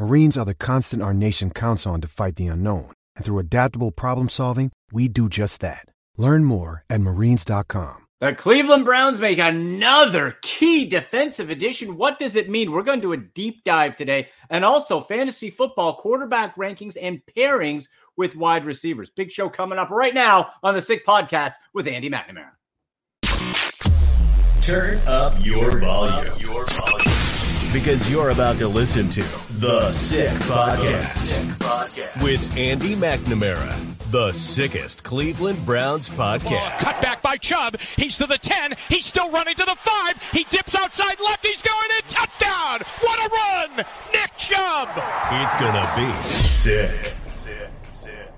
Marines are the constant our nation counts on to fight the unknown. And through adaptable problem solving, we do just that. Learn more at marines.com. The Cleveland Browns make another key defensive addition. What does it mean? We're going to do a deep dive today and also fantasy football quarterback rankings and pairings with wide receivers. Big show coming up right now on the Sick Podcast with Andy McNamara. Turn up your volume. Your volume. Because you're about to listen to The Sick Podcast with Andy McNamara. The sickest Cleveland Browns podcast. Cut back by Chubb. He's to the 10. He's still running to the 5. He dips outside left. He's going in. Touchdown. What a run. Nick Chubb. It's going to be sick. Sick, sick.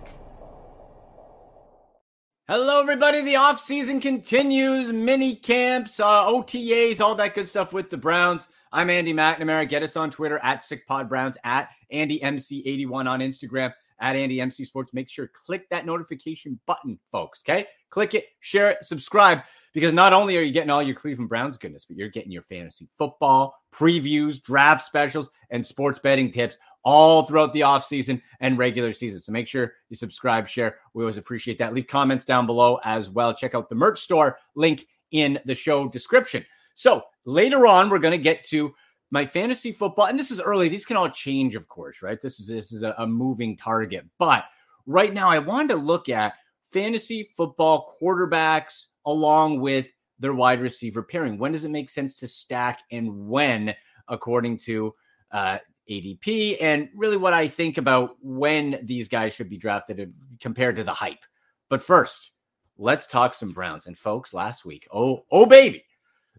Hello, everybody. The offseason continues. Mini camps, uh, OTAs, all that good stuff with the Browns. I'm Andy McNamara. Get us on Twitter at SickPodBrowns, at AndyMC81 on Instagram at Andy MC Sports. Make sure click that notification button, folks. Okay, click it, share it, subscribe, because not only are you getting all your Cleveland Browns goodness, but you're getting your fantasy football previews, draft specials, and sports betting tips all throughout the offseason and regular season. So make sure you subscribe, share. We always appreciate that. Leave comments down below as well. Check out the merch store link in the show description. So later on, we're going to get to my fantasy football, and this is early. These can all change, of course, right? This is this is a, a moving target. But right now, I wanted to look at fantasy football quarterbacks along with their wide receiver pairing. When does it make sense to stack, and when, according to uh, ADP, and really what I think about when these guys should be drafted compared to the hype. But first, let's talk some Browns. And folks, last week, oh oh baby,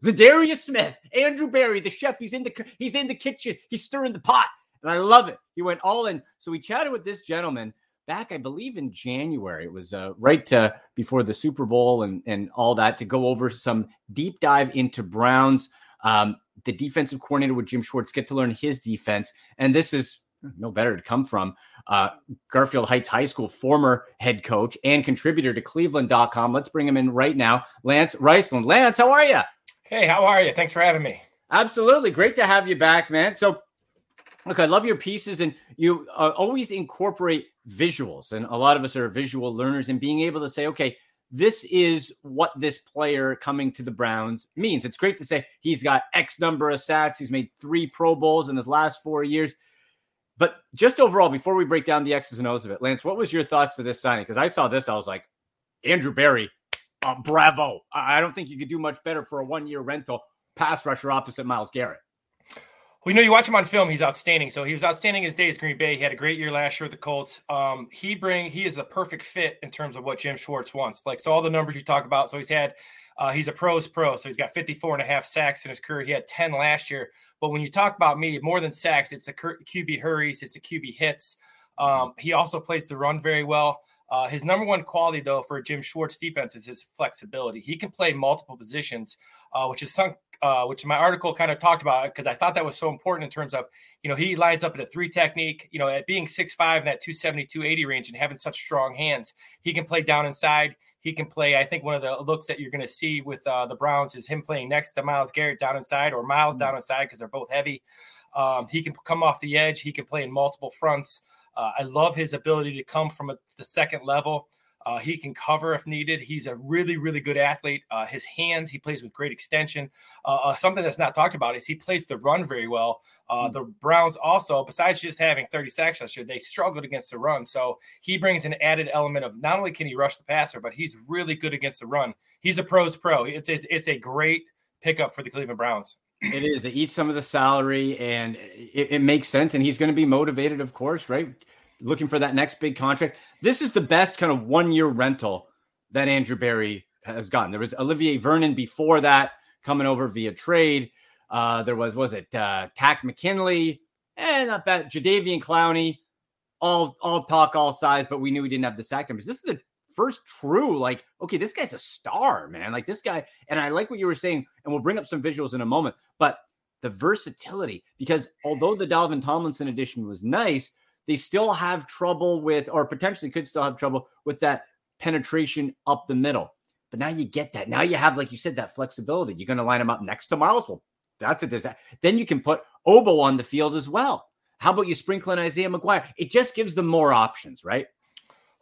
Za'Darius Smith, Andrew Berry, the chef. He's in the he's in the kitchen. He's stirring the pot, and I love it. He went all in. So we chatted with this gentleman back, I believe, in January. It was uh, right to, before the Super Bowl and and all that to go over some deep dive into Browns. Um, the defensive coordinator with Jim Schwartz get to learn his defense, and this is no better to come from uh, Garfield Heights High School, former head coach and contributor to Cleveland.com. Let's bring him in right now, Lance Reisland. Lance, how are you? Hey, how are you? Thanks for having me. Absolutely. Great to have you back, man. So, look, I love your pieces, and you uh, always incorporate visuals. And a lot of us are visual learners, and being able to say, okay, this is what this player coming to the Browns means. It's great to say he's got X number of sacks, he's made three Pro Bowls in his last four years. But just overall, before we break down the X's and O's of it, Lance, what was your thoughts to this signing? Because I saw this, I was like, Andrew Berry, uh, bravo. I don't think you could do much better for a one year rental pass rusher opposite Myles Garrett. Well, you know, you watch him on film; he's outstanding. So he was outstanding his days Green Bay. He had a great year last year with the Colts. Um, he bring he is a perfect fit in terms of what Jim Schwartz wants. Like so, all the numbers you talk about. So he's had uh, he's a pros pro. So he's got 54 and a half sacks in his career. He had 10 last year. But when you talk about me, more than sacks, it's a QB hurries, it's a QB hits. Um, he also plays the run very well. Uh, his number one quality, though, for Jim Schwartz defense is his flexibility. He can play multiple positions, uh, which is some, uh, which my article kind of talked about because I thought that was so important in terms of, you know, he lines up in a three technique, you know, at being six five in that 270, 280 range and having such strong hands. He can play down inside. He can play. I think one of the looks that you're going to see with uh, the Browns is him playing next to Myles Garrett down inside or Myles mm-hmm. down inside because they're both heavy. Um, he can come off the edge. He can play in multiple fronts. Uh, I love his ability to come from a, the second level. Uh, he can cover if needed. He's a really, really good athlete. Uh, his hands, he plays with great extension. Uh, uh something that's not talked about is he plays the run very well. Uh, hmm. the Browns also, besides just having 30 sacks last year, they struggled against the run. So he brings an added element of not only can he rush the passer, but he's really good against the run. He's a pros pro. It's it's, it's a great pickup for the Cleveland Browns. It is. They eat some of the salary, and it, it makes sense. And he's going to be motivated, of course, right? looking for that next big contract. This is the best kind of one year rental that Andrew Berry has gotten. There was Olivier Vernon before that coming over via trade. Uh, there was was it uh, Takk McKinley and eh, not bad Jadeveon Clowney, all all talk, all size, but we knew we didn't have the sack numbers. This is the first true like okay, this guy's a star, man. Like this guy, and I like what you were saying, and we'll bring up some visuals in a moment, but the versatility because although the Dalvin Tomlinson edition was nice, they still have trouble with, or potentially could still have trouble with that penetration up the middle. But now you get that. Now you have, like you said, that flexibility. You're going to line them up next to Myles Well, that's a disaster. Then you can put Ogbo on the field as well. How about you sprinkle in Isaiah McGuire? It just gives them more options, right?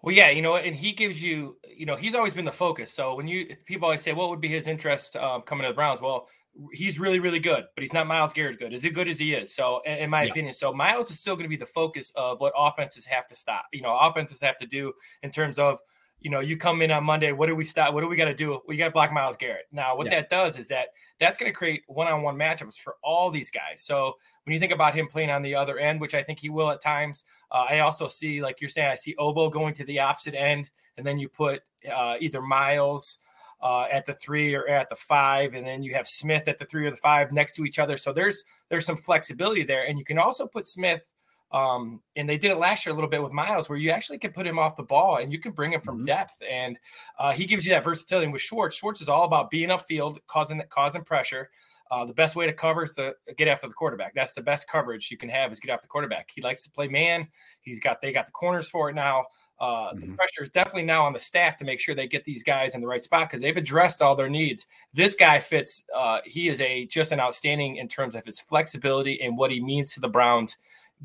Well, yeah, you know, and he gives you, you know, he's always been the focus. So when you people always say, what would be his interest um, coming to the Browns? Well, he's really, really good, but he's not Myles Garrett good. Is it good as he is? So, in, my yeah. opinion, so Myles is still going to be the focus of what offenses have to stop. You know, offenses have to do in terms of, you know, you come in on Monday. What do we stop? What do we got to do? We got to block Myles Garrett. Now, what yeah. that does is that that's going to create one-on-one matchups for all these guys. So when you think about him playing on the other end, which I think he will at times, uh, I also see, like you're saying, I see Ogbo going to the opposite end, and then you put uh, either Myles. uh, at the three or at the five, and then you have Smith at the three or the five next to each other. So there's there's some flexibility there, and you can also put Smith. Um, and they did it last year a little bit with Myles, where you actually can put him off the ball and you can bring him from mm-hmm. depth, and uh, he gives you that versatility. And with Schwartz, Schwartz is all about being upfield, causing causing pressure. Uh, the best way to cover is to get after the quarterback. That's the best coverage you can have is get after the quarterback. He likes to play man. He's got they got the corners for it now. Uh, mm-hmm. The pressure is definitely now on the staff to make sure they get these guys in the right spot because they've addressed all their needs. This guy fits. Uh, he is a just an outstanding in terms of his flexibility and what he means to the Browns,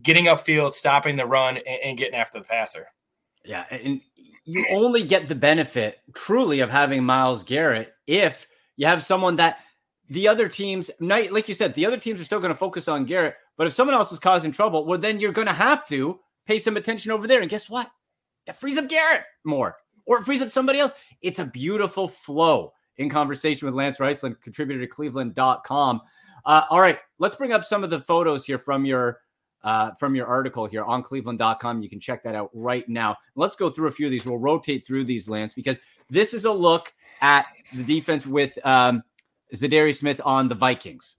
getting upfield, stopping the run, and, and getting after the passer. Yeah, and you only get the benefit truly of having Myles Garrett if you have someone that the other teams, night, like you said, the other teams are still going to focus on Garrett. But if someone else is causing trouble, well, then you're going to have to pay some attention over there. And guess what? that frees up Garrett more or it frees up somebody else. It's a beautiful flow in conversation with Lance Reisland, contributor to cleveland.com. Uh, all right, let's bring up some of the photos here from your uh, from your article here on cleveland.com. You can check that out right now. Let's go through a few of these. We'll rotate through these, Lance, because this is a look at the defense with um, Smith on the Vikings.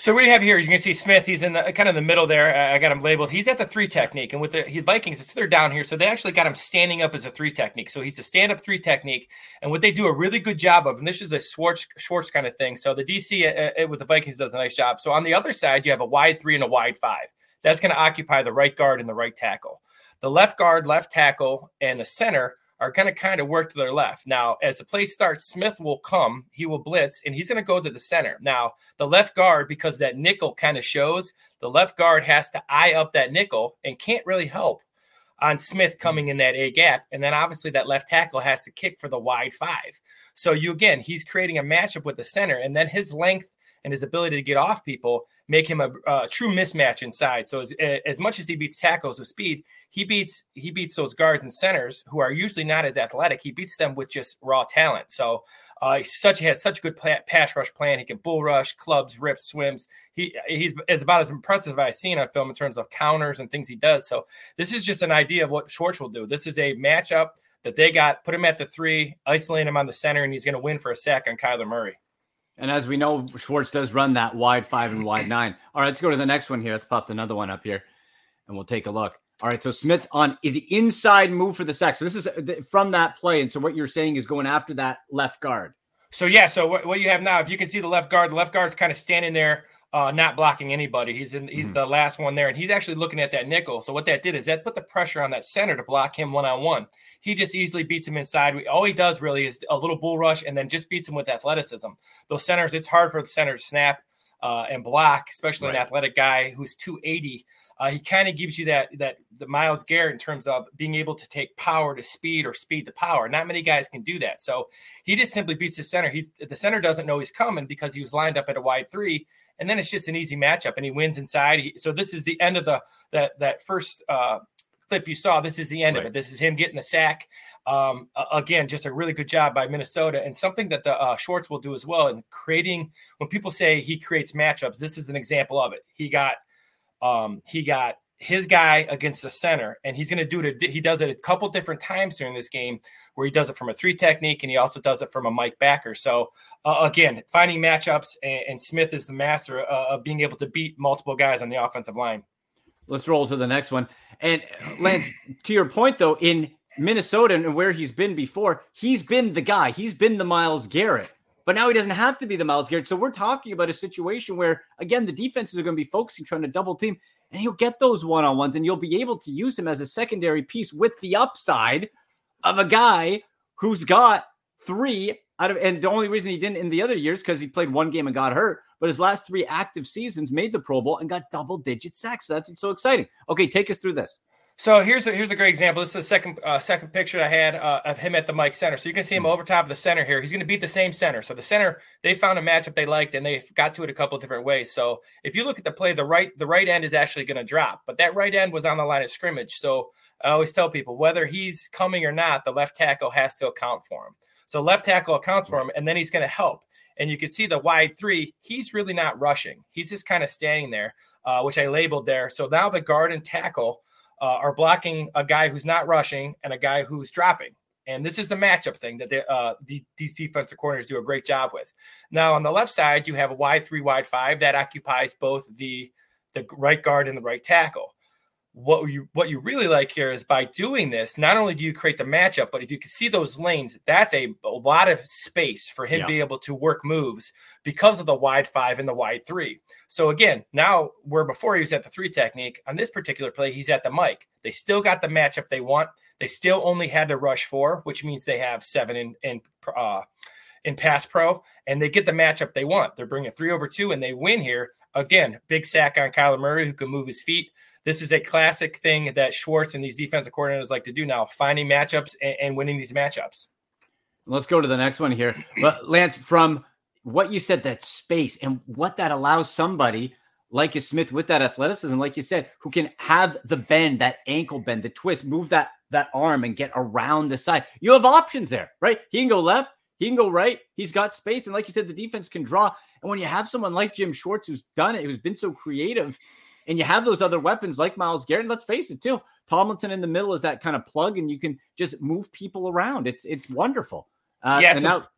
So what do you have here? You can see Smith. He's in the kind of the middle there. I got him labeled. He's at the three technique, and with the Vikings, it's they're down here, so they actually got him standing up as a three technique. So he's a stand up three technique, and what they do a really good job of, and this is a Schwartz Schwartz kind of thing. So the DC uh, uh, with the Vikings does a nice job. So on the other side, you have a wide three and a wide five. That's going to occupy the right guard and the right tackle. The left guard, left tackle, and the center are going to kind of work to their left. Now, as the play starts, Smith will come, he will blitz, and he's going to go to the center. Now, the left guard, because that nickel kind of shows, the left guard has to eye up that nickel and can't really help on Smith coming in that A gap. And then obviously that left tackle has to kick for the wide five. So you again, he's creating a matchup with the center, and then his length and his ability to get off people make him a, a true mismatch inside. So as, as much as he beats tackles with speed, he beats he beats those guards and centers who are usually not as athletic. He beats them with just raw talent. So uh, such has such a good pass rush plan. He can bull rush, clubs, rips, swims. He he's is about as impressive as I've seen on film in terms of counters and things he does. So this is just an idea of what Schwartz will do. This is a matchup that they got. Put him at the three, isolate him on the center, and he's going to win for a sack on Kyler Murray. And as we know, Schwartz does run that wide five and wide nine. All right, let's go to the next one here. Let's pop another one up here and we'll take a look. All right, so Smith on the inside move for the sack. So this is uh, from that play. And so what you're saying is going after that left guard. So, yeah, so what, what you have now, if you can see the left guard, the left guard's kind of standing there uh, not blocking anybody. He's in. He's mm-hmm. the last one there, and he's actually looking at that nickel. So what that did is that put the pressure on that center to block him one on one. He just easily beats him inside. All he does really is a little bull rush, and then just beats him with athleticism. Those centers, it's hard for the center to snap uh, and block, especially right. an athletic guy who's 280. Uh, he kind of gives you that that the Myles Garrett in terms of being able to take power to speed or speed to power. Not many guys can do that. So he just simply beats the center. He the center doesn't know he's coming because he was lined up at a wide three, and then it's just an easy matchup, and he wins inside. He, so this is the end of the that that first uh, clip you saw. This is the end right. of it. This is him getting the sack. Um, again, just a really good job by Minnesota, and something that the uh, Schwartz will do as well in creating. When people say he creates matchups, this is an example of it. He got um, he got his guy against the center, and he's going to do it. He does it a couple different times during this game, where he does it from a three technique, and he also does it from a Mike backer. So uh, again, finding matchups, and, and, Smith is the master uh, of being able to beat multiple guys on the offensive line. Let's roll to the next one. And Lance, to your point though, in Minnesota and where he's been before, he's been the guy. He's been the Myles Garrett. But now he doesn't have to be the Myles Garrett. So we're talking about a situation where, again, the defenses are going to be focusing, trying to double team, and he'll get those one on ones, and you'll be able to use him as a secondary piece with the upside of a guy who's got three out of, and the only reason he didn't in the other years because he played one game and got hurt, but his last three active seasons made the Pro Bowl and got double digit sacks. So that's so exciting. Okay, take us through this. So here's a, here's a great example. This is the second uh, second picture I had uh, of him at the Mike Center. So you can see him hmm. over top of the center here. He's going to beat the same center. So the center they found a matchup they liked and they got to it a couple of different ways. So if you look at the play, the right the right end is actually going to drop, but that right end was on the line of scrimmage. So I always tell people whether he's coming or not, the left tackle has to account for him. So left tackle accounts for him, and then he's going to help. And you can see the wide three, he's really not rushing. He's just kind of standing there, uh, which I labeled there. So now the guard and tackle uh, are blocking a guy who's not rushing and a guy who's dropping. And this is the matchup thing that they, uh, the, these defensive corners do a great job with. Now on the left side, you have a wide three, wide five that occupies both the the right guard and the right tackle what you what you really like here is by doing this, not only do you create the matchup, but if you can see those lanes, that's a, a lot of space for him yeah. to be able to work moves because of the wide five and the wide three. So again, now where before he was at the three technique, on this particular play, he's at the Mike. They still got the matchup they want. They still only had to rush four, which means they have seven in in uh, in pass pro, and they get the matchup they want. They're bringing three over two, and they win here. Again, big sack on Kyler Murray, who can move his feet this is a classic thing that Schwartz and these defensive coordinators like to do now, finding matchups and, and winning these matchups. Let's go to the next one here. Lance, from what you said, that space and what that allows somebody like a Smith with that athleticism, like you said, who can have the bend, that ankle bend, the twist, move that that arm and get around the side. You have options there, right? He can go left, he can go right. He's got space, and like you said, the defense can draw. And when you have someone like Jim Schwartz who's done it, who's been so creative and you have those other weapons like Myles Garrett. Let's face it, too. Tomlinson in the middle is that kind of plug, and you can just move people around. It's it's wonderful. Uh, yeah. So, now,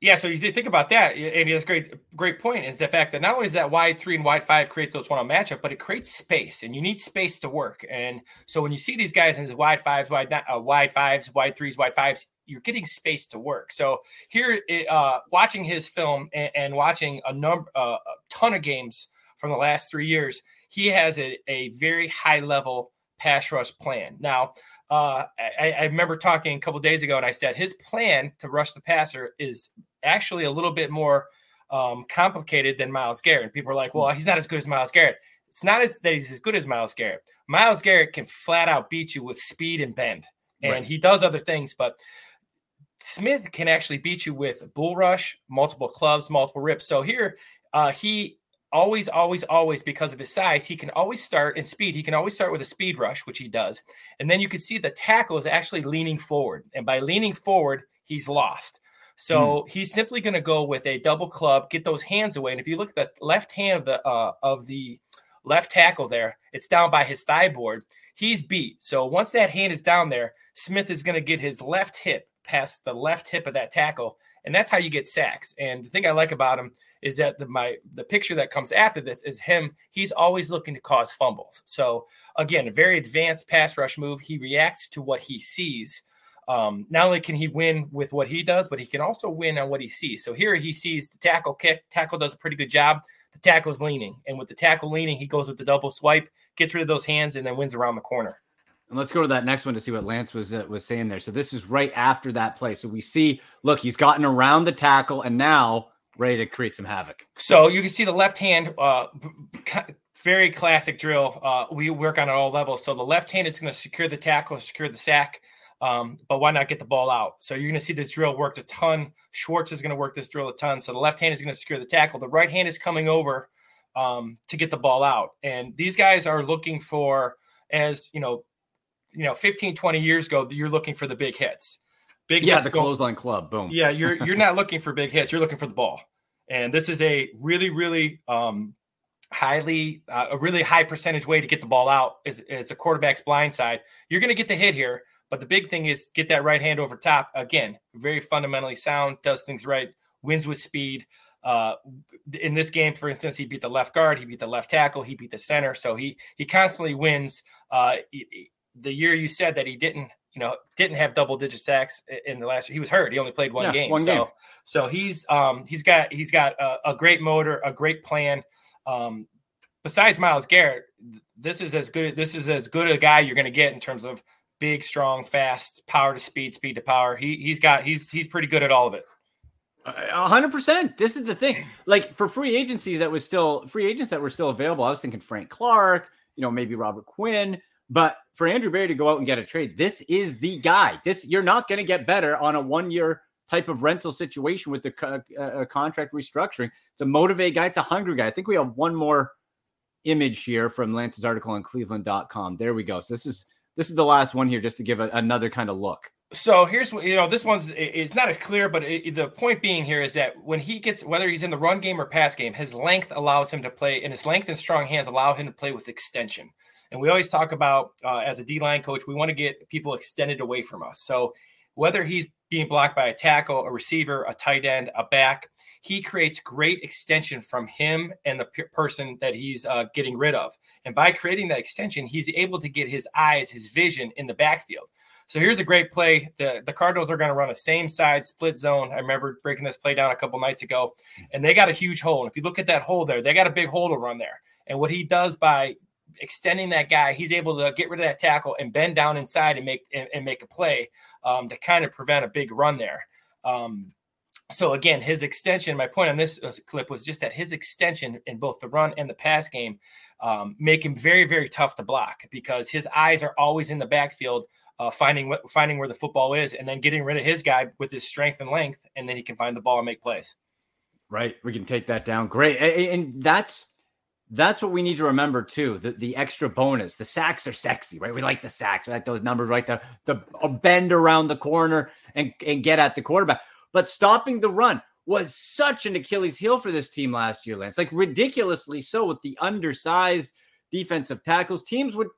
yeah. So you think about that, and that's great. Great point is the fact that not only is that wide three and wide five create those one on matchup, but it creates space, and you need space to work. And so when you see these guys in the wide fives, wide uh, wide fives, wide threes, wide fives, you're getting space to work. So here, uh, watching his film and, and watching a number, uh, a ton of games from the last three years, he has a, a very high level pass rush plan. Now, uh, I, I, remember talking a couple days ago, and I said his plan to rush the passer is actually a little bit more um, complicated than Myles Garrett. People are like, "Well, he's not as good as Myles Garrett." It's not as that he's as good as Myles Garrett. Myles Garrett can flat out beat you with speed and bend, and right. he does other things, but Smith can actually beat you with bull rush, multiple clubs, multiple rips. So here, uh, he always, always, always, because of his size, he can always start in speed. He can always start with a speed rush, which he does. And then you can see the tackle is actually leaning forward. And by leaning forward, he's lost. So hmm. he's simply going to go with a double club, get those hands away. And if you look at the left hand of the uh, of the left tackle there, it's down by his thigh board. He's beat. So once that hand is down there, Smith is going to get his left hip past the left hip of that tackle, and that's how you get sacks. And the thing I like about him is that the my the picture that comes after this is him. He's always looking to cause fumbles. So again, a very advanced pass rush move. He reacts to what he sees. Um, not only can he win with what he does, but he can also win on what he sees. So here he sees the tackle kick. Tackle does a pretty good job. The tackle's leaning, and with the tackle leaning, he goes with the double swipe, gets rid of those hands, and then wins around the corner. And let's go to that next one to see what Lance was uh, was saying there. So this is right after that play. So we see, look, he's gotten around the tackle, and now ready to create some havoc. So you can see the left hand uh, very classic drill. Uh, we work on it all levels. So the left hand is going to secure the tackle, secure the sack. Um, but why not get the ball out? So you're going to see this drill worked a ton. Schwartz is going to work this drill a ton. So the left hand is going to secure the tackle. The right hand is coming over um, to get the ball out. And these guys are looking for, as you know, you know, 15, 20 years ago, you're looking for the big hits. Big yeah, the clothesline club. Boom. Yeah, you're you're not looking for big hits. You're looking for the ball. And this is a really, really um, highly, uh, a really high percentage way to get the ball out is, is a quarterback's blind side. You're going to get the hit here, but the big thing is get that right hand over top. Again, very fundamentally sound, does things right, wins with speed. Uh, in this game, for instance, he beat the left guard, he beat the left tackle, he beat the center, so he he constantly wins. Uh, the year you said that he didn't, you know, didn't have double digit sacks in the last year, he was hurt. He only played one yeah, game, one so game. so he's um he's got he's got a, a great motor, a great plan. Um, besides Myles Garrett, this is as good. This is as good a guy you're going to get in terms of big, strong, fast, power to speed, speed to power. He he's got he's he's pretty good at all of it. A hundred percent. This is the thing. Like for free agencies that was still free agents that were still available. I was thinking Frank Clark, you know, maybe Robert Quinn. But for Andrew Berry to go out and get a trade, this is the guy. This you're not going to get better on a one year type of rental situation with the uh, uh, contract restructuring. It's a motivate guy. It's a hungry guy. I think we have one more image here from Lance's article on Cleveland.com. There we go. So this is this is the last one here, just to give a, another kind of look. So here's what you know this one's it's not as clear, but it, the point being here is that when he gets whether he's in the run game or pass game, his length allows him to play, and his length and strong hands allow him to play with extension. And we always talk about uh, as a D line coach, we want to get people extended away from us. So whether he's being blocked by a tackle, a receiver, a tight end, a back, he creates great extension from him and the p- person that he's uh, getting rid of. And by creating that extension, he's able to get his eyes, his vision in the backfield. So here's a great play. The, the Cardinals are going to run a same side split zone. I remember breaking this play down a couple nights ago, and they got a huge hole. And if you look at that hole there, they got a big hole to run there. And what he does by extending that guy, he's able to get rid of that tackle and bend down inside and make and, and make a play um, to kind of prevent a big run there. Um, so again, his extension. My point on this uh, clip was just that his extension in both the run and the pass game um, make him very, very tough to block because his eyes are always in the backfield, uh, finding what finding where the football is, and then getting rid of his guy with his strength and length, and then he can find the ball and make plays. Right, we can take that down. Great, and that's that's what we need to remember too. The the extra bonus. The sacks are sexy, right? We like the sacks. We like those numbers, right? The the bend around the corner and and get at the quarterback. But stopping the run was such an Achilles heel for this team last year, Lance. Like ridiculously so with the undersized defensive tackles. Teams would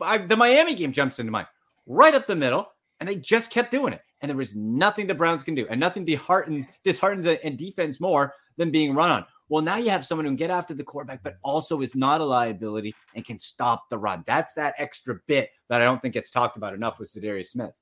I, the Miami game jumps into mind right up the middle, and they just kept doing it. And there was nothing the Browns can do, and nothing disheartens disheartens a, a defense more than being run on. Well, now you have someone who can get after the quarterback, but also is not a liability and can stop the run. That's that extra bit that I don't think gets talked about enough with Za'Darius Smith.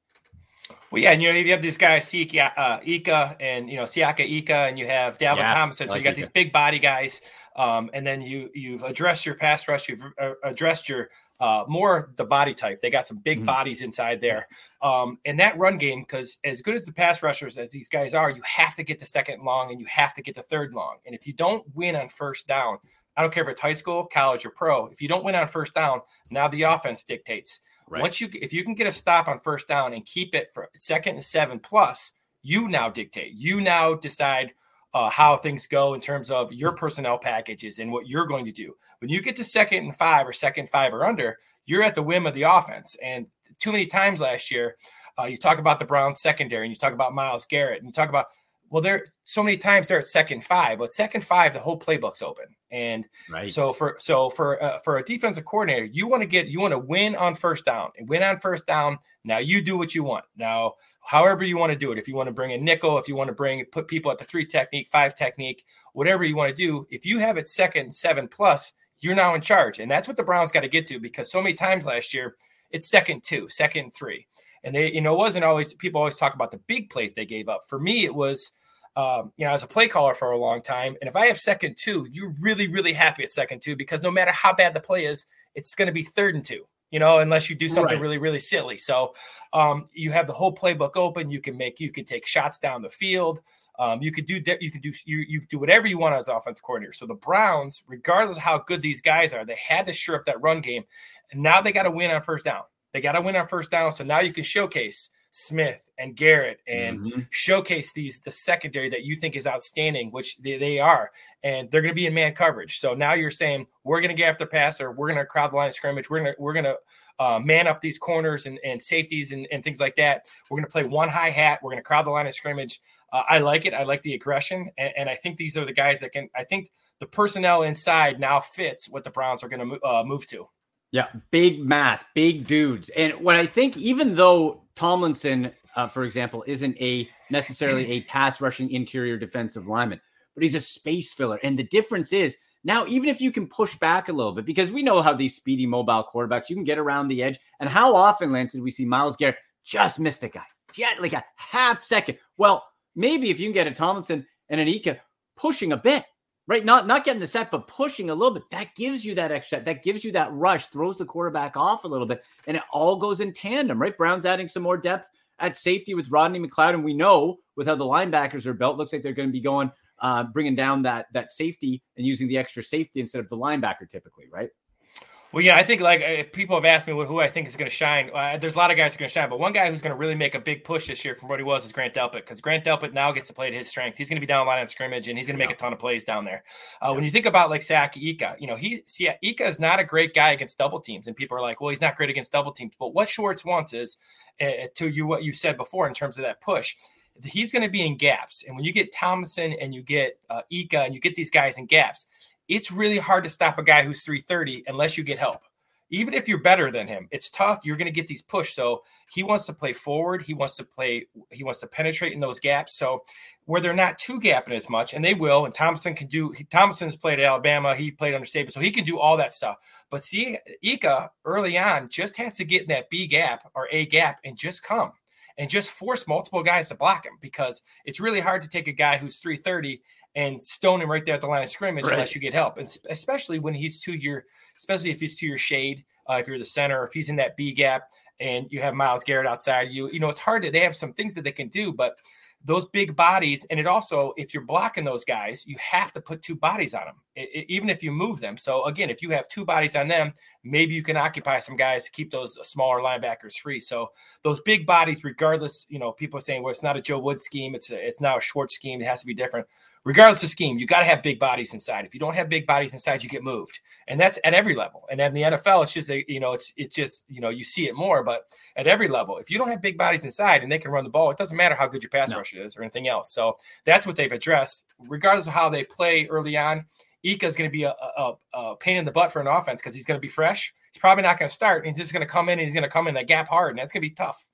Well, yeah, and you know you have these guys, Siaki uh, Ika and you know Siaka Ika, and you have Dalvin yeah, Thompson. So like you got Ika. these big body guys, um, and then you you've addressed your pass rush, you've uh, addressed your uh, more the body type. They got some big mm-hmm. bodies inside there. Um, and that run game, because as good as the pass rushers as these guys are, you have to get the second long and you have to get the third long. And if you don't win on first down, I don't care if it's high school, college, or pro. If you don't win on first down, now the offense dictates. Right. Once you, if you can get a stop on first down and keep it for second and seven plus, you now dictate. You now decide uh, how things go in terms of your personnel packages and what you're going to do. When you get to second and five or second five or under, you're at the whim of the offense. And too many times last year, uh, you talk about the Browns secondary and you talk about Myles Garrett and you talk about, well, there so many times they're at second five, but second five, the whole playbook's open. And right. so for so for uh, for a defensive coordinator, you want to get you want to win on first down and win on first down. Now you do what you want. Now however you want to do it. If you want to bring a nickel, if you want to bring put people at the three technique, five technique, whatever you want to do, if you have it second, seven plus, you're now in charge. And that's what the Browns got to get to because so many times last year, it's second two, second three. And they, you know, it wasn't always people always talk about the big plays they gave up. For me, it was um, you know, as a play caller for a long time. And if I have second two, you're really, really happy at second two because no matter how bad the play is, it's going to be third and two you know, unless you do something right. really, really silly. So um, you have the whole playbook open. You can make, you can take shots down the field. Um, you could do you could do you you do whatever you want as offense coordinator. So the Browns, regardless of how good these guys are, they had to shore up that run game, and now they got to win on first down. They got to win on first down. So now you can showcase Smith and Garrett and mm-hmm. showcase these the secondary that you think is outstanding, which they, they are, and they're going to be in man coverage. So now you're saying we're going to get after passer, we're going to crowd the line of scrimmage, we're going to we're going to uh, man up these corners and, and safeties and, and things like that. We're going to play one high hat. We're going to crowd the line of scrimmage. Uh, I like it. I like the aggression, and, and, I think these are the guys that can. I think the personnel inside now fits what the Browns are going to uh, move to. Yeah, big mass, big dudes, and what I think, even though Tomlinson, uh, for example, isn't a necessarily a pass rushing interior defensive lineman, but he's a space filler, and the difference is now, even if you can push back a little bit, because we know how these speedy mobile quarterbacks, you can get around the edge. And how often, Lance, did we see Myles Garrett just missed a guy, just like a half second? Well, maybe if you can get a Tomlinson and an Ika pushing a bit, right? Not not getting the set, but pushing a little bit. That gives you that extra. That gives you that rush, throws the quarterback off a little bit, and it all goes in tandem, right? Brown's adding some more depth at safety with Rodney McLeod, and we know with how the linebackers are built, looks like they're going to be going uh, bringing down that that safety and using the extra safety instead of the linebacker typically, right? Well, yeah, I think like uh, people have asked me who I think is going to shine. Uh, there's a lot of guys who are going to shine, but one guy who's going to really make a big push this year from what he was is Grant Delpit because Grant Delpit now gets to play to his strength. He's going to be down the line of scrimmage and he's going to make a ton of plays down there. Uh, yeah. When you think about like Siaki Ika, you know, he see Ika is not a great guy against double teams, and people are like, well, he's not great against double teams. But what Schwartz wants is uh, to you what you said before in terms of that push he's going to be in gaps. And when you get Thompson and you get uh, Ika and you get these guys in gaps, it's really hard to stop a guy who's 330 unless you get help. Even if you're better than him, it's tough. You're going to get these push. So he wants to play forward. He wants to play. He wants to penetrate in those gaps. So where they're not two gapping as much, and they will. And Thompson can do. Thompson's played at Alabama. He played under Saban, so he can do all that stuff. But see, Ika early on just has to get in that B gap or A gap and just come and just force multiple guys to block him because it's really hard to take a guy who's 330 and stone him right there at the line of scrimmage right. unless you get help. And especially when he's to your, especially if he's to your shade, uh, if you're the center, if he's in that B gap and you have Myles Garrett outside you, you know, it's hard to, they have some things that they can do, but those big bodies, and it also, if you're blocking those guys, you have to put two bodies on them, it, it, even if you move them. So again, if you have two bodies on them, maybe you can occupy some guys to keep those smaller linebackers free. So those big bodies, regardless, you know, people are saying, well, it's not a Joe Woods scheme, it's a, it's now a Schwartz scheme, it has to be different regardless of scheme, you got to have big bodies inside. If you don't have big bodies inside, you get moved, and that's at every level. And in the NFL, it's just a, you know, it's it's just you know you see it more, but at every level, if you don't have big bodies inside and they can run the ball, it doesn't matter how good your pass no. rush is or anything else. So that's what they've addressed, regardless of how they play early on. Ika is going to be a, a, a, pain in the butt for an offense because he's going to be fresh. He's probably not going to start. he's just going to come in and he's going to come in that gap hard, and that's going to be tough.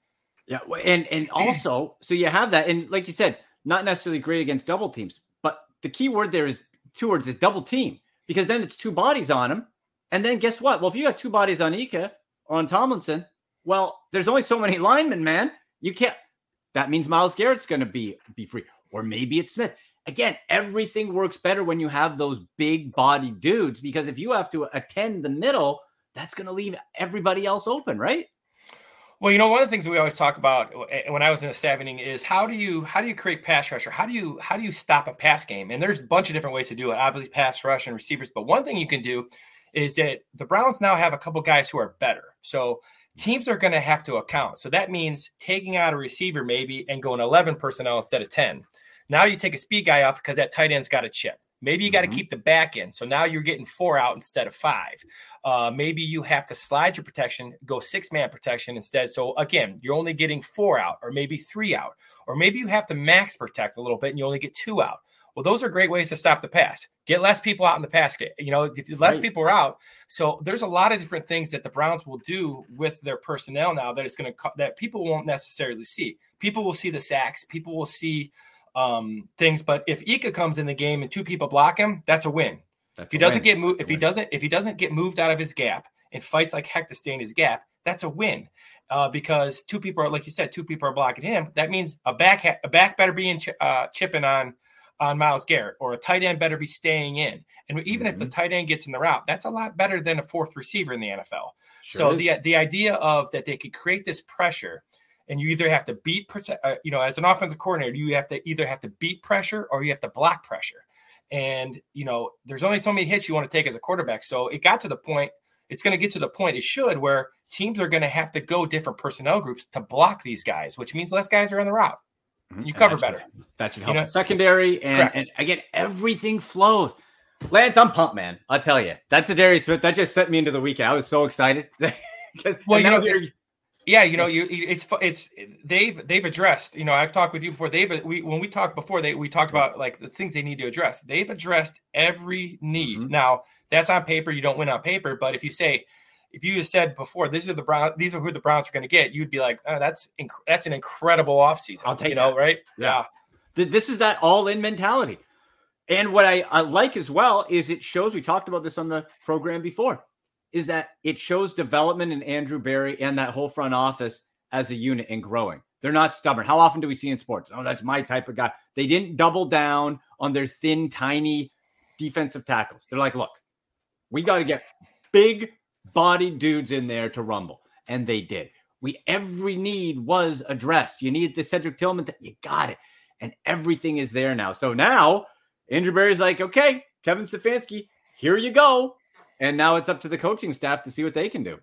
Yeah, and and also, so you have that, and like you said, not necessarily great against double teams, the key word there is two words is double team because then it's two bodies on him. And then guess what? Well, if you got two bodies on Ika on Tomlinson, well, there's only so many linemen, man. You can't. That means Myles Garrett's going to be be free, or maybe it's Smith. Again, everything works better when you have those big body dudes because if you have to attend the middle, that's going to leave everybody else open, right? Well, you know, one of the things we always talk about uh, uh, when I was in the staff meeting is how do you how do you create pass rush or how do you how do you stop a pass game? And there's a bunch of different ways to do it. Obviously, pass rush and receivers, but one thing you can do is that the Browns now have a couple guys who are better. So teams are going to have to account. So that means taking out a receiver maybe and going 11 personnel instead of 10. Now you take a speed guy off because that tight end's got a chip. Maybe you got to mm-hmm. keep the back in. So now you're getting four out instead of five. Uh, maybe you have to slide your protection, go six man protection instead. So again, you're only getting four out, or maybe three out, or maybe you have to max protect a little bit and you only get two out. Well, those are great ways to stop the pass. Get less people out in the pass game. You know, if less right. people are out, so there's a lot of different things that the Browns will do with their personnel now that it's going to that people won't necessarily see. People will see the sacks. People will see um, things. But if Ika comes in the game and two people block him, that's a win. That's if he doesn't win. get moved, if he doesn't, if he doesn't get moved out of his gap and fights like heck to stay in his gap, that's a win. Uh, because two people are, like you said, two people are blocking him. That means a back, ha- a back better be in ch- uh, chipping on on Myles Garrett, or a tight end better be staying in. And even mm-hmm. if the mm-hmm. tight end gets in the route, that's a lot better than a fourth receiver in the NFL. Sure so is. the the idea of that they could create this pressure and you either have to beat, uh, you know, as an offensive coordinator, you have to either have to beat pressure or you have to block pressure. And you know, there's only so many hits you want to take as a quarterback. So it got to the point. It's going to get to the point. It should where teams are going to have to go different personnel groups to block these guys, which means less guys are on the route. Mm-hmm. You cover that better. Should, that should help you know? secondary. And, and again, everything flows. Lance, I'm pumped, man. I'll tell you. That's a Darius Smith. That just set me into the weekend. I was so excited. Because well, you know, yeah, you know, you it's it's they've they've addressed. You know, I've talked with you before. They've we when we talked before, they we talked about like the things they need to address. They've addressed every need. Mm-hmm. Now that's on paper. You don't win on paper, but if you say if you said before these are the Brown these are who the Browns are going to get, you'd be like, oh, that's inc- that's an incredible offseason. I'll take you know, right? Yeah. yeah. This is that all in mentality. And what I, I like as well is it shows we talked about this on the program before is that it shows development in Andrew Berry and that whole front office as a unit and growing. They're not stubborn. How often do we see in sports? Oh, that's my type of guy. They didn't double down on their thin, tiny defensive tackles. They're like, look, we got to get big body dudes in there to rumble. And they did. We every need was addressed. You needed the Cedric Tillman. Th- you got it. And everything is there now. So now Andrew Berry's like, okay, Kevin Stefanski, here you go. And now it's up to the coaching staff to see what they can do.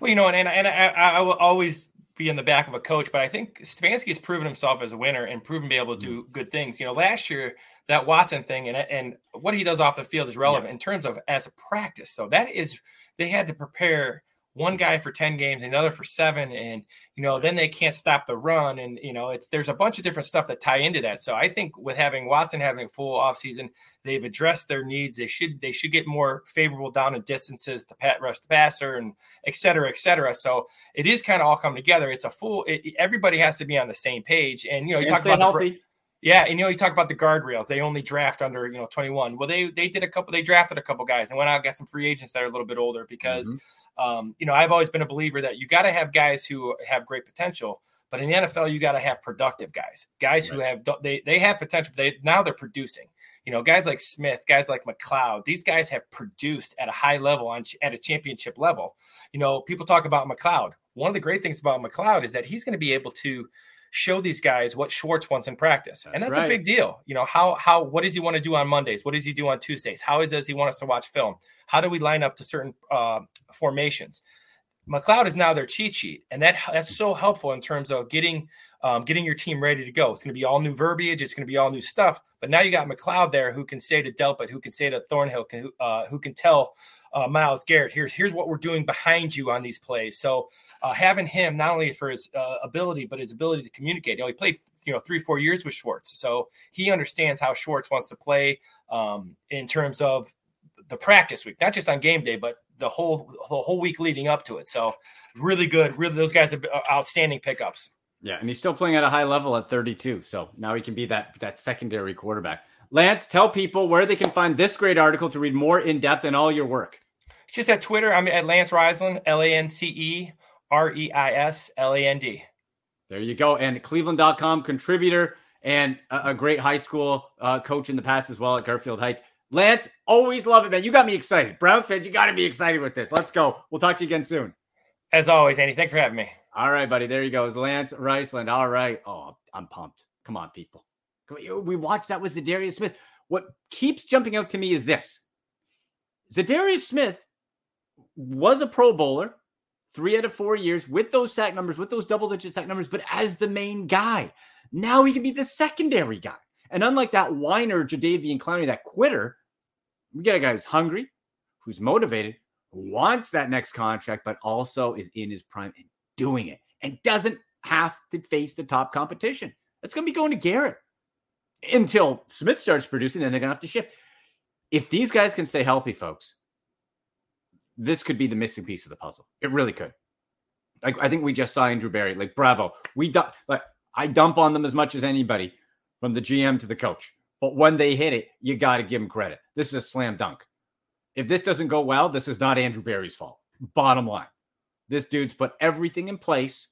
Well, you know, and, and, and I, I will always be in the back of a coach, but I think Stefanski has proven himself as a winner and proven to be able to do mm-hmm. good things. You know, last year that Watson thing and and what he does off the field is relevant yeah. in terms of as a practice. So that is they had to prepare one guy for 10 games, another for seven. And, you know, then they can't stop the run. And, you know, it's there's a bunch of different stuff that tie into that. So I think with having Watson having a full offseason, they've addressed their needs. They should they should get more favorable down in distances to pat rush the passer and et cetera, et cetera. So it is kind of all come together. It's a full it, everybody has to be on the same page. And you know, you and talk about healthy. The, yeah, and you know, you talk about the guardrails. They only draft under you know 21. Well, they they did a couple. They drafted a couple guys and went out and got some free agents that are a little bit older because, mm-hmm. um, you know, I've always been a believer that you got to have guys who have great potential. But in the NFL, you got to have productive guys, guys right. who have they they have potential. They now they're producing. You know, guys like Smith, guys like McLeod. These guys have produced at a high level on at a championship level. You know, people talk about McLeod. One of the great things about McLeod is that he's going to be able to show these guys what Schwartz wants in practice. That's and that's right. a big deal. You know, how how what does he want to do on Mondays? What does he do on Tuesdays? How does he want us to watch film? How do we line up to certain uh, formations? McLeod is now their cheat sheet, and that that's so helpful in terms of getting um, getting your team ready to go. It's going to be all new verbiage. It's going to be all new stuff. But now you got McLeod there who can say to Delpit, who can say to Thornhill, can, uh, who can tell uh, Myles Garrett, here's here's what we're doing behind you on these plays. So uh, having him not only for his uh, ability but his ability to communicate. You know, he played you know three four years with Schwartz, so he understands how Schwartz wants to play um, in terms of the practice week, not just on game day, but the whole the whole week leading up to it. So really good. Really, those guys are outstanding pickups. Yeah, and he's still playing at a high level at 32. So now he can be that that secondary quarterback. Lance, tell people where they can find this great article to read more in depth in all your work. It's just at Twitter. I'm at Lance Reisland, L A N C E R E I S L A N D. There you go. And Cleveland.com contributor and a, a great high school uh, coach in the past as well at Garfield Heights. Lance, always love it, man. You got me excited. Browns fans, you got to be excited with this. Let's go. We'll talk to you again soon. As always, Andy, thanks for having me. All right, buddy. There you go. It's Lance Reisland. All right. Oh, I'm pumped. Come on, people. We watched that with Za'Darius Smith. What keeps jumping out to me is this Za'Darius Smith was a Pro Bowler three out of four years with those sack numbers, with those double digit sack numbers, but as the main guy. Now he can be the secondary guy. And unlike that whiner, Jadeveon Clowney, that quitter, we get a guy who's hungry, who's motivated, wants that next contract, but also is in his prime and doing it and doesn't have to face the top competition. That's going to be going to Garrett until Smith starts producing. Then they're going to have to shift. If these guys can stay healthy, folks, this could be the missing piece of the puzzle. It really could. Like I think we just saw Andrew Berry. Like bravo, we dump. Like I dump on them as much as anybody, from the GM to the coach. But when they hit it, you got to give them credit. This is a slam dunk. If this doesn't go well, this is not Andrew Berry's fault. Bottom line, this dude's put everything in place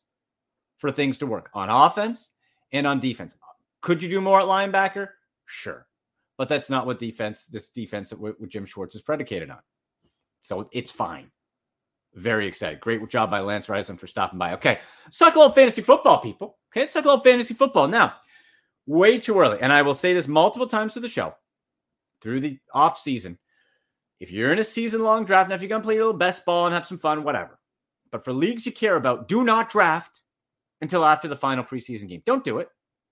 for things to work on offense and on defense. Could you do more at linebacker? Sure, but that's not what defense. This defense with Jim Schwartz is predicated on. So it's fine. Very excited. Great job by Lance Reisland for stopping by. Okay, a little fantasy football, people. Okay, a little fantasy football. Now, way too early, and I will say this multiple times to the show through the off season. If you're in a season long draft, now if you're going to play your little best ball and have some fun, whatever. But for leagues you care about, do not draft until after the final preseason game. Don't do it.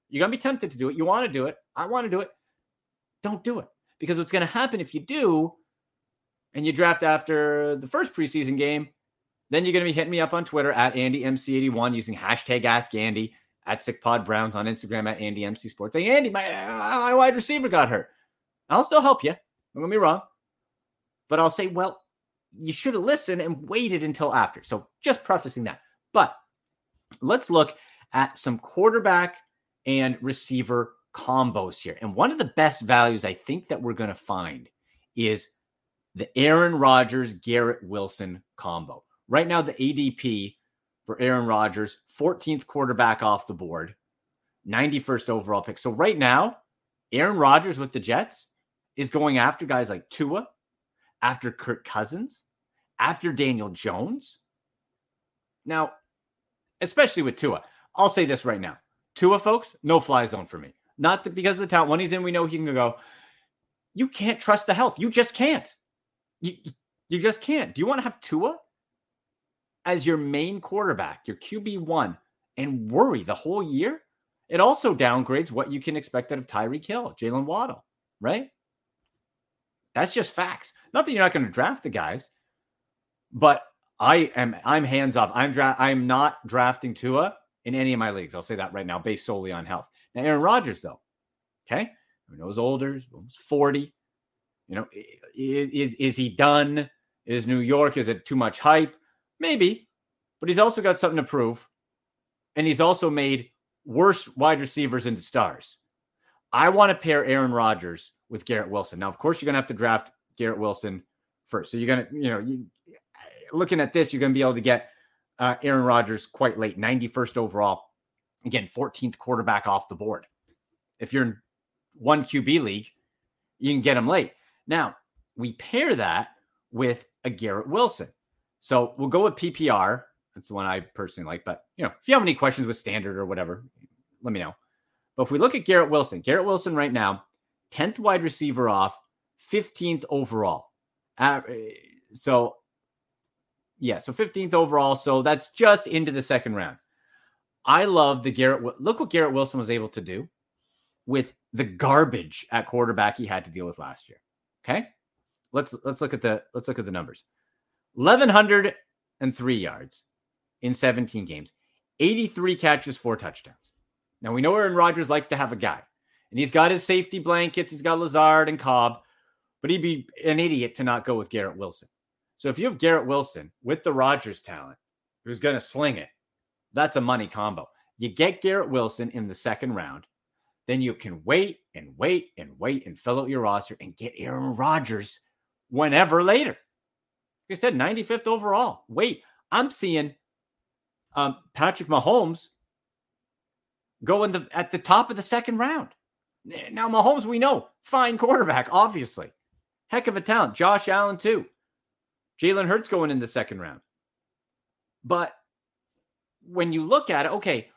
You're going to be tempted to do it. You want to do it. I want to do it. Don't do it. Because what's going to happen if you do and you draft after the first preseason game, then you're going to be hitting me up on Twitter at AndyMC81 using hashtag AskAndy at SickPod Browns on Instagram at AndyMC Sports. Hey, Andy, my, my wide receiver got hurt. I'll still help you. Don't get me wrong. But I'll say, well, you should have listened and waited until after. So just prefacing that. But let's look at some quarterback and receiver combos here. And one of the best values I think that we're going to find is the Aaron Rodgers Garrett Wilson combo. Right now, the ADP for Aaron Rodgers, 14th quarterback off the board, 91st overall pick. So right now, Aaron Rodgers with the Jets is going after guys like Tua, after Kirk Cousins, after Daniel Jones. Now, especially with Tua, I'll say this right now. Tua, folks, no fly zone for me. Not because of the talent. When he's in, we know he can go. You can't trust the health. You just can't. You, you just can't. Do you want to have Tua as your main quarterback, your QB1, and worry the whole year? It also downgrades what you can expect out of Tyreek Hill, Jaylen Waddle, right? That's just facts. Not that you're not going to draft the guys, but I am I'm hands off. I'm dra- I'm not drafting Tua in any of my leagues. I'll say that right now, based solely on health. Now, Aaron Rodgers, though, okay, I who knows older, almost 40. You know, is, is he done? Is New York, is it too much hype? Maybe, but he's also got something to prove. And he's also made worse wide receivers into stars. I want to pair Aaron Rodgers with Garrett Wilson. Now, of course, you're going to have to draft Garrett Wilson first. So you're going to, you know, you, looking at this, you're going to be able to get uh, Aaron Rodgers quite late, 91st overall. Again, 14th quarterback off the board. If you're in one QB league, you can get him late. Now, we pair that with a Garrett Wilson. So we'll go with PPR. That's the one I personally like. But, you know, if you have any questions with standard or whatever, let me know. But if we look at Garrett Wilson, Garrett Wilson right now, 10th wide receiver off, 15th overall. Uh, so, yeah, so 15th overall. So that's just into the second round. I love the Garrett. Look what Garrett Wilson was able to do with the garbage at quarterback he had to deal with last year. Okay, let's let's look at the let's look at the numbers. 1103 yards in 17 games, 83 catches, four touchdowns. Now we know Aaron Rodgers likes to have a guy, and he's got his safety blankets. He's got Lazard and Cobb, but he'd be an idiot to not go with Garrett Wilson. So if you have Garrett Wilson with the Rodgers talent, who's going to sling it, that's a money combo. You get Garrett Wilson in the second round, then you can wait and wait and wait and fill out your roster and get Aaron Rodgers whenever later. Like I said, 95th overall. Wait, I'm seeing um, Patrick Mahomes go in the at the top of the second round. Now, Mahomes, we know, fine quarterback, obviously. Heck of a talent. Josh Allen, too. Jalen Hurts going in the second round. But when you look at it, okay,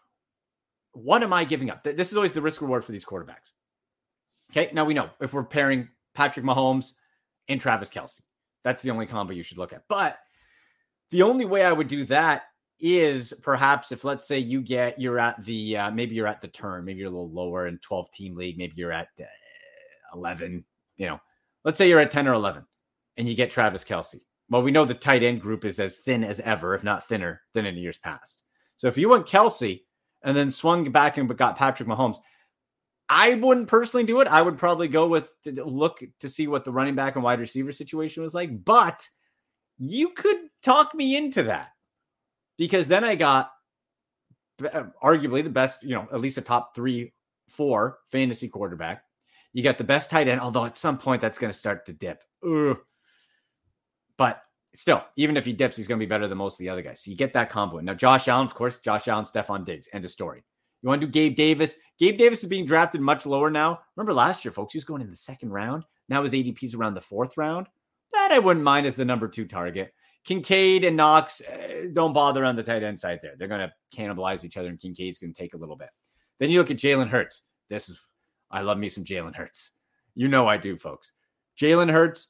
what am I giving up? This is always the risk reward for these quarterbacks. Okay, now we know if we're pairing Patrick Mahomes and Travis Kelce, that's the only combo you should look at. But the only way I would do that is perhaps if let's say you get you're at the uh, maybe you're at the turn, maybe you're a little lower in 12 team league, maybe you're at uh, 11, you know, let's say you're at 10 or 11 and you get Travis Kelce. Well, we know the tight end group is as thin as ever, if not thinner than in years past. So if you want Kelce and then swung back and got Patrick Mahomes, I wouldn't personally do it. I would probably go with to look to see what the running back and wide receiver situation was like. But you could talk me into that because then I got uh, arguably the best, you know, at least a top three, four fantasy quarterback. You got the best tight end, although at some point that's going to start to dip. Ugh. But still, even if he dips, he's going to be better than most of the other guys. So you get that combo. Now, Josh Allen, of course, Josh Allen, Stefon Diggs, end of story. You want to do Gabe Davis? Gabe Davis is being drafted much lower now. Remember last year, folks, he was going in the second round. Now his ADP is around the fourth round. That I wouldn't mind as the number two target. Kincaid and Knox uh, don't bother on the tight end side there. They're going to cannibalize each other, and Kincaid's going to take a little bit. Then you look at Jalen Hurts. This is, I love me some Jalen Hurts. You know I do, folks. Jalen Hurts,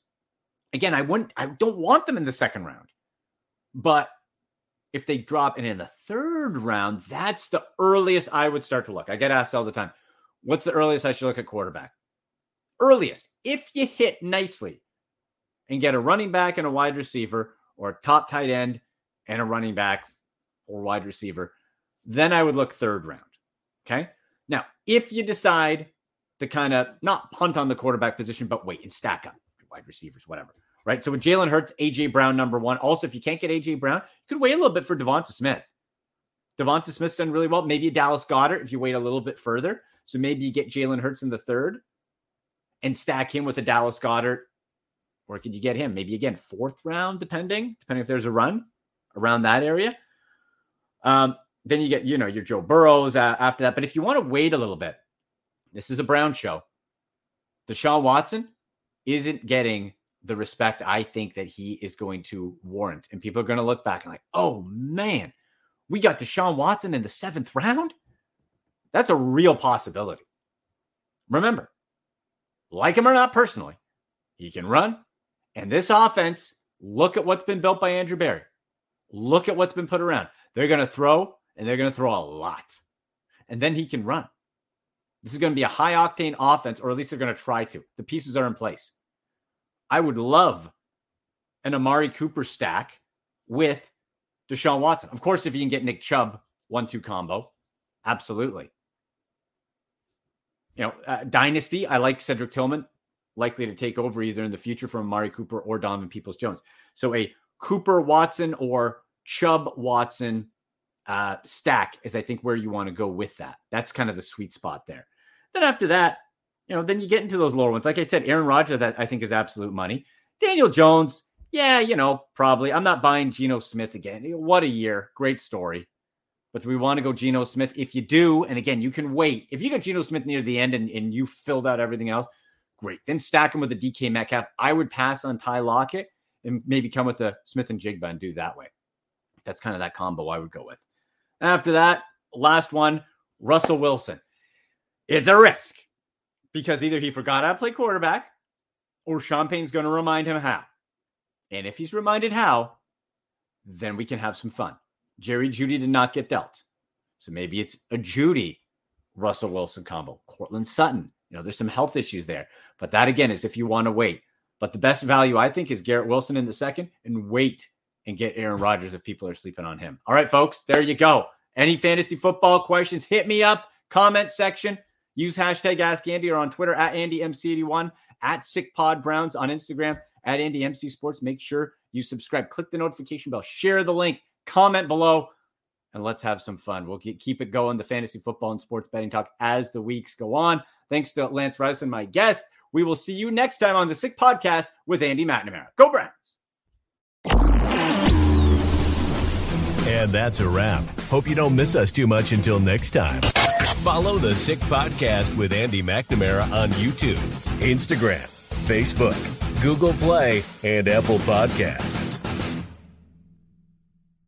again, I wouldn't, I don't want them in the second round, but if they drop and in the third round, that's the earliest I would start to look. I get asked all the time, what's the earliest I should look at quarterback? Earliest, if you hit nicely and get a running back and a wide receiver or a top tight end and a running back or wide receiver, then I would look third round. Okay. Now, if you decide to kind of not punt on the quarterback position, but wait and stack up wide receivers, whatever. Right. So with Jalen Hurts, AJ Brown, number one. Also, if you can't get AJ Brown, you could wait a little bit for Devonta Smith. Devonta Smith's done really well. Maybe Dallas Goedert if you wait a little bit further. So maybe you get Jalen Hurts in the third and stack him with a Dallas Goedert. Or could you get him? Maybe again, fourth round, depending, depending if there's a run around that area. Um, then you get, you know, your Joe Burrows uh, after that. But if you want to wait a little bit, this is a Brown show. Deshaun Watson isn't getting the respect I think that he is going to warrant. And people are going to look back and like, oh man, we got Deshaun Watson in the seventh round. That's a real possibility. Remember, like him or not personally, he can run. And this offense, look at what's been built by Andrew Berry. Look at what's been put around. They're going to throw and they're going to throw a lot. And then he can run. This is going to be a high octane offense, or at least they're going to try to. The pieces are in place. I would love an Amari Cooper stack with Deshaun Watson. Of course, if you can get Nick Chubb one two combo, absolutely. You know, uh, Dynasty, I like Cedric Tillman, likely to take over either in the future from Amari Cooper or Donovan Peoples Jones. So a Cooper Watson or Chubb Watson uh, stack is, I think, where you want to go with that. That's kind of the sweet spot there. Then after that, you know, then you get into those lower ones. Like I said, Aaron Rodgers, that I think is absolute money. Daniel Jones, yeah, you know, probably. I'm not buying Geno Smith again. What a year. Great story. But do we want to go Geno Smith? If you do, and again, you can wait. If you got Geno Smith near the end and, and you filled out everything else, great. Then stack him with a DK Metcalf. I would pass on Ty Lockett and maybe come with a Smith-Njigba and do that way. That's kind of that combo I would go with. After that, last one, Russell Wilson. It's a risk because either he forgot how to play quarterback or Payton's going to remind him how. And if he's reminded how, then we can have some fun. Jerry Jeudy did not get dealt. So maybe it's a Jeudy Russell Wilson combo. Courtland Sutton, you know, there's some health issues there. But that again is if you want to wait. But the best value, I think, is Garrett Wilson in the second and wait and get Aaron Rodgers if people are sleeping on him. All right, folks, there you go. Any fantasy football questions, hit me up, comment section. Use hashtag Ask Andy or on Twitter at AndyMC81, at SickPod Browns on Instagram, at AndyMC Sports. Make sure you subscribe, click the notification bell, share the link, comment below, and let's have some fun. We'll keep it going, the fantasy football and sports betting talk as the weeks go on. Thanks to Lance Reisland, my guest. We will see you next time on the Sick Podcast with Andy McNamara. Go Browns! And that's a wrap. Hope you don't miss us too much until next time. Follow the Sick Podcast with Andy McNamara on YouTube, Instagram, Facebook, Google Play, and Apple Podcasts.